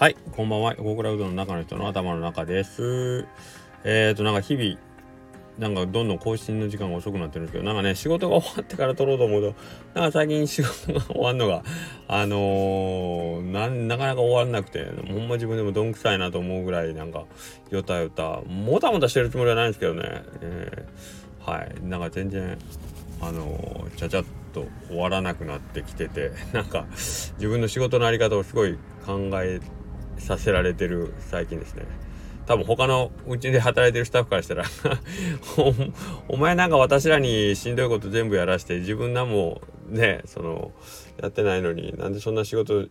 はい、こんばんは。横倉うどんの中の人の頭の中です。えっ、ー、と、なんか日々、なんかどんどん更新の時間が遅くなってるんですけど、なんかね、仕事が終わってから撮ろうと思うと、なんか最近仕事が終わるのが、あのー、な、なかなか終わらなくて、ほんま自分でもどんくさいなと思うぐらい、なんか、よたよた、もたもたしてるつもりはないんですけどね、えー、はい、なんか全然、あのー、ちゃちゃっと終わらなくなってきてて、なんか、自分の仕事のあり方をすごい考えてさせられてる最近ですね。多分他のうちで働いてるスタッフからしたら お前なんか私らにしんどいこと全部やらして自分らもねそのやってないのになんでそんな仕事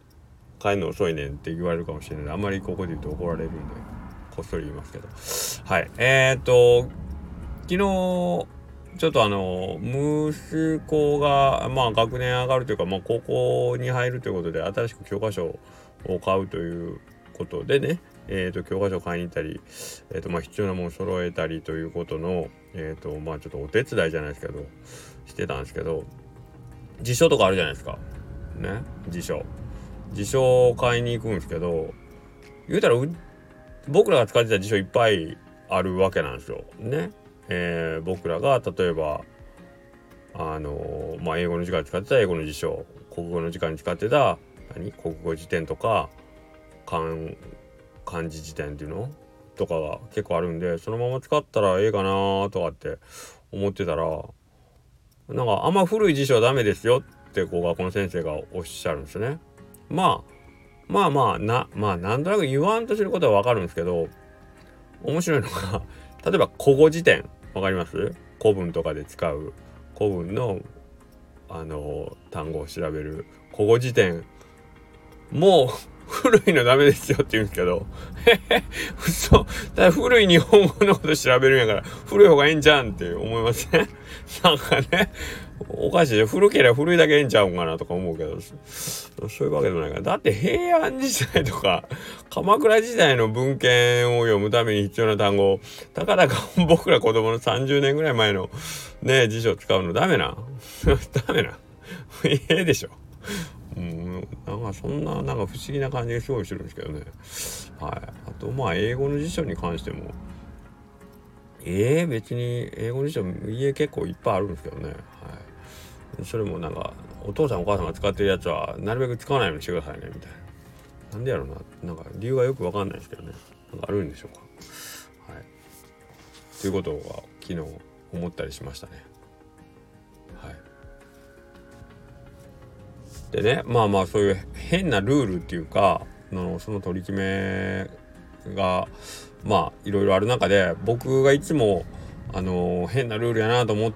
帰るの遅いねんって言われるかもしれない。あんまりここで言うと怒られるんでこっそり言いますけど。はい。えー、っと昨日ちょっとあの息子がまあ学年上がるというか、まあ、高校に入るということで新しく教科書を買うということでね、えーと、教科書買いに行ったり、えーとまあ、必要なものを揃えたりということの、えーとまあ、ちょっとお手伝いじゃないですけどしてたんですけど辞書とかあるじゃないですかね？辞書辞書を買いに行くんですけど言うたら僕らが使ってた辞書いっぱいあるわけなんですよ。ね？えー、僕らが例えばあのー、まあ英語の時間使ってた英語の辞書国語の時間に使ってた何？国語辞典とか漢漢字辞典っていうのとかが結構あるんでそのまま使ったらええかなとかって思ってたらなんかあんま古い辞書はダメですよってこう学校の先生がおっしゃるんですね。まあまあまあなまあなんとなく言わんとすることはわかるんですけど面白いのが例えば古語辞典わかります？古文とかで使う古文のあの単語を調べる古語辞典もう古いのダメですよって言うんですけど、へへ、嘘。だ古い日本語のこと調べるんやから、古い方がええんじゃんって思いません？なんかね、おかしいで古ければ古いだけええんちゃうんかなとか思うけど、そういうわけでもないから。だって平安時代とか、鎌倉時代の文献を読むために必要な単語たかだか僕ら子供の30年ぐらい前のね、辞書使うのダメな。ダメな。ええでしょ。うん、なんかそんななんか不思議な感じがすごいするんですけどね。はい。あとまあ英語の辞書に関しても、ええー、別に英語辞書家結構いっぱいあるんですけどね。はい。それもなんかお父さんお母さんが使ってるやつはなるべく使わないようにしてくださいねみたいな。なんでやろうな。なんか理由がよくわかんないですけどね。なんかあるんでしょうか。はい。ということが昨日思ったりしましたね。でねまあまあそういう変なルールっていうかのその取り決めがまあいろいろある中で僕がいつもあの変なルールやなと思っ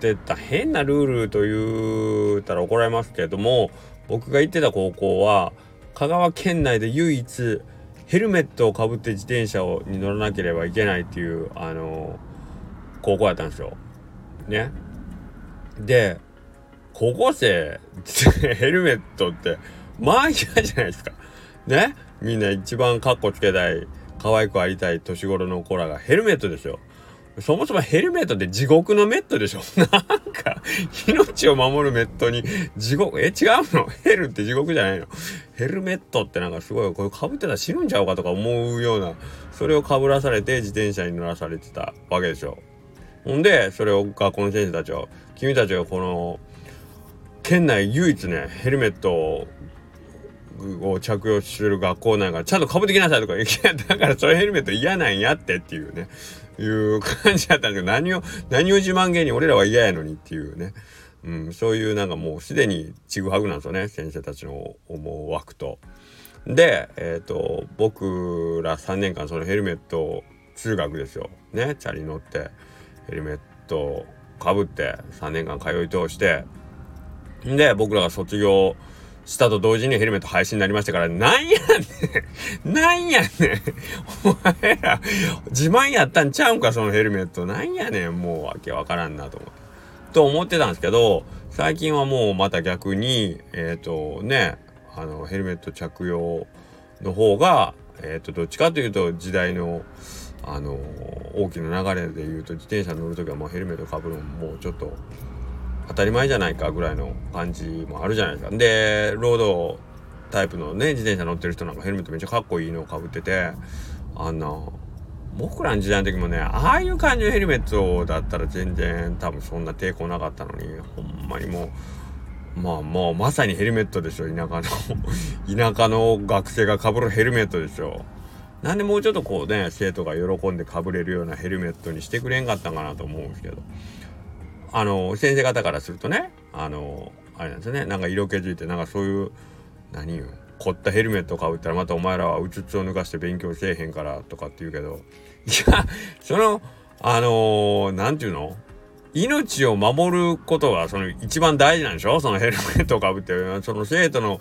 てた変なルールと言ったら怒られますけれども僕が行ってた高校は香川県内で唯一ヘルメットをかぶって自転車をに乗らなければいけないっていうあの高校やったんですよ。ね。で高校生ヘルメットってまあ嫌じゃないですか。ね？みんな一番カッコつけたい可愛くありたい年頃の子らがヘルメットですよ。そもそもヘルメットって地獄のメットでしょ なんか、命を守るメットに地獄、え、違うの？ヘルって地獄じゃないの？ヘルメットってなんかすごい、これ被ってたら死ぬんちゃうかとか思うような、それを被らされて自転車に乗らされてたわけですよ。ほんで、それを学校の先生たちは、君たちはこの、県内唯一ねヘルメットを着用してる学校なんかちゃんとかぶってきなさいとか言ってだからそれヘルメット嫌なんやってっていうねいう感じだったんですけど何を何を自慢げに俺らは嫌やのにっていうね、うん、そういうなんかもうすでにちぐはぐなんですよね先生たちの思う枠と。で、えっ、ー、と僕ら3年間そのヘルメット通学ですよねチャリ乗ってヘルメットかぶって3年間通い通してで、僕らが卒業したと同時にヘルメット廃止になりましたから、なんやねんなんやねんお前ら、自慢やったんちゃうんか、そのヘルメット。なんやねんもうわけわからんなと思って。と思ってたんですけど、最近はもうまた逆に、えっ、ー、とね、あの、ヘルメット着用の方が、えっ、ー、と、どっちかというと時代の、あの大きな流れで言うと自転車乗る時はもうヘルメットかぶるのももうちょっと当たり前じゃないかぐらいの感じもあるじゃないですか。で、ロードタイプのね自転車乗ってる人なんかヘルメットめっちゃかっこいいのをかぶっててあんな僕らの時代の時もねああいう感じのヘルメットだったら全然多分そんな抵抗なかったのにほんまにもうまあもうまさにヘルメットでしょ田舎の 田舎の学生がかぶるヘルメットでしょなんでもうちょっとこうね生徒が喜んでかぶれるようなヘルメットにしてくれんかったんかなと思うんですけどあの先生方からするとねあのあれなんですよね。なんか色気づいてなんかそういう何よ凝ったヘルメット買うったらまたお前らはうつつを抜かして勉強せえへんからとかって言うけどいやそのあの何、て言うの？命を守ることがその一番大事なんでしょ？そのヘルメットかぶってその生徒の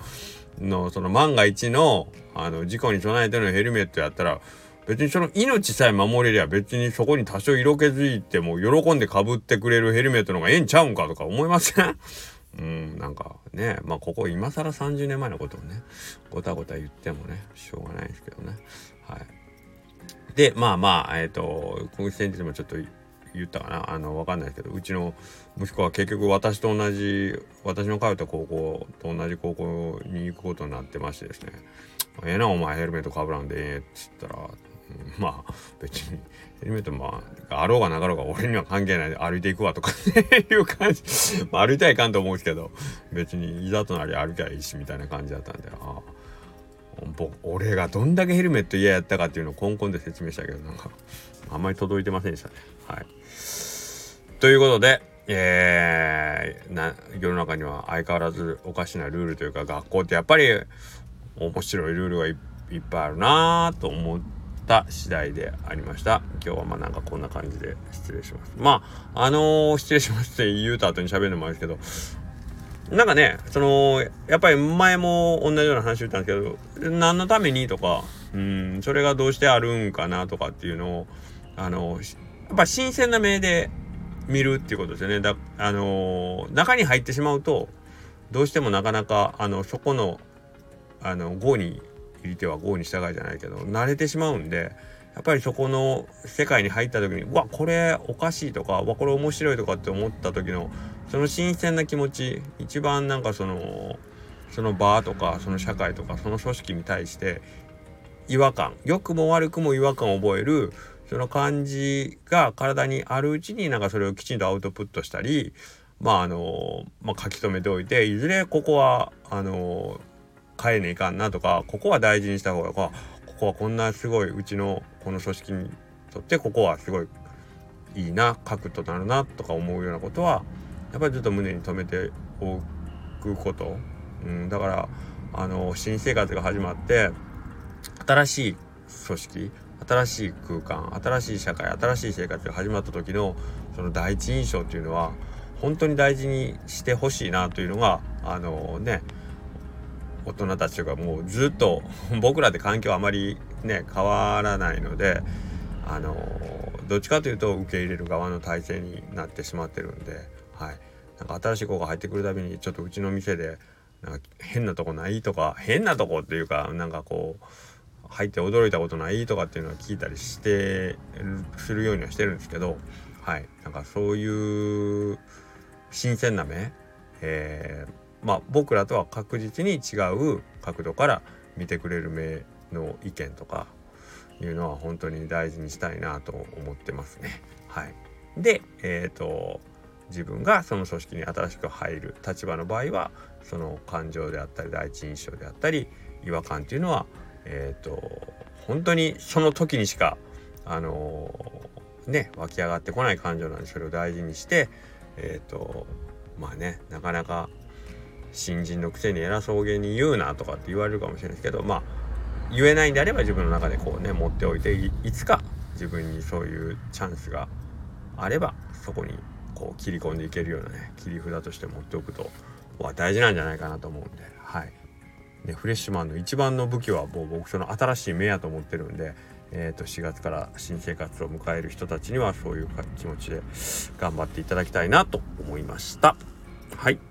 のその万が一のあの事故に備えてのヘルメットやったら別にその命さえ守れりゃ別にそこに多少色気づいても喜んでかぶってくれるヘルメットの方がええんちゃうんかとか思いません？うん、なんかね、まあここ今更30年前のことをね、ごたごた言ってもね、しょうがないですけどね。はい。で、まあまあ、えっ、ー、と、今月先日もちょっと言ったかな、あの、わかんないですけど、うちの息子は結局私と同じ、私の通った高校と同じ高校に行くことになってましてですね、ええな、お前ヘルメットかぶらんでええっつったら、まあ別にヘルメットまああろうがなかろうが俺には関係ない。で歩いていくわとかっていう感じ。まあ歩いたらいかんと思うんですけど別にいざとなり歩きゃいいしみたいな感じだったんでああ俺がどんだけヘルメット嫌やったかっていうのをコンコンで説明したけどなんかあんまり届いてませんでしたね。はい。ということでえー、な世の中には相変わらずおかしなルールというか学校ってやっぱり面白いルールがいっぱいあるなと思ってた次第でありました。今日はまあなんかこんな感じで失礼します。まあ、あのー、失礼しますって言うた後に喋るのもあるんですけど、なんかね、その、やっぱり前も同じような話言ったんですけど、何のためにとか、うん、それがどうしてあるんかなとかっていうのを、あの、やっぱ新鮮な目で見るっていうことですよね。だあの中に入ってしまうと、どうしてもなかなか、あの、そこの、あの、5に入り手は豪に従いじゃないけど慣れてしまうんでやっぱりそこの世界に入った時にうわこれおかしいとかわこれ面白いとかって思った時のその新鮮な気持ち一番なんかそのその場とかその社会とかその組織に対して違和感良くも悪くも違和感を覚えるその感じが体にあるうちになんかそれをきちんとアウトプットしたりまああの、まあ、書き留めておいていずれここはあの変えねえかんなとかここは大事にした方がここはこんなすごいうちのこの組織にとってここはすごいいいな核となるなとか思うようなことはやっぱりずっと胸に留めておくこと、うん、だからあの新生活が始まって新しい組織新しい空間新しい社会新しい生活が始まった時のその第一印象っていうのは本当に大事にしてほしいなというのがあのね大人たちがもうずっと 僕らって環境あまりね変わらないのであのどっちかというと受け入れる側の体制になってしまってるんで、はい、なんか新しい子が入ってくるたびにちょっとうちの店でなんか変なとこないとか変なとこっていうかなんかこう入って驚いたことないとかっていうのは聞いたりしてするようにはしてるんですけどはい。なんかそういう新鮮な目、えー、まあ僕らとは確実に違う角度から見てくれる目の意見とかいうのは本当に大事にしたいなと思ってますね。はい、で、えーと、自分がその組織に新しく入る立場の場合はその感情であったり第一印象であったり違和感っていうのは、えーと、本当にその時にしかあのー、ね湧き上がってこない感情なんでそれを大事にしてえ、ー、とまあねなかなか新人のくせに偉そうげに言うなとかって言われるかもしれないですけどまあ言えないんであれば自分の中でこうね持っておいていつか自分にそういうチャンスがあればそこにこう切り込んでいけるようなね切り札として持っておくとは大事なんじゃないかなと思うんではい。でフレッシュマンの一番の武器はもう僕その新しい目やと思ってるんで、えー、と4月から新生活を迎える人たちにはそういう気持ちで頑張っていただきたいなと思いました。はい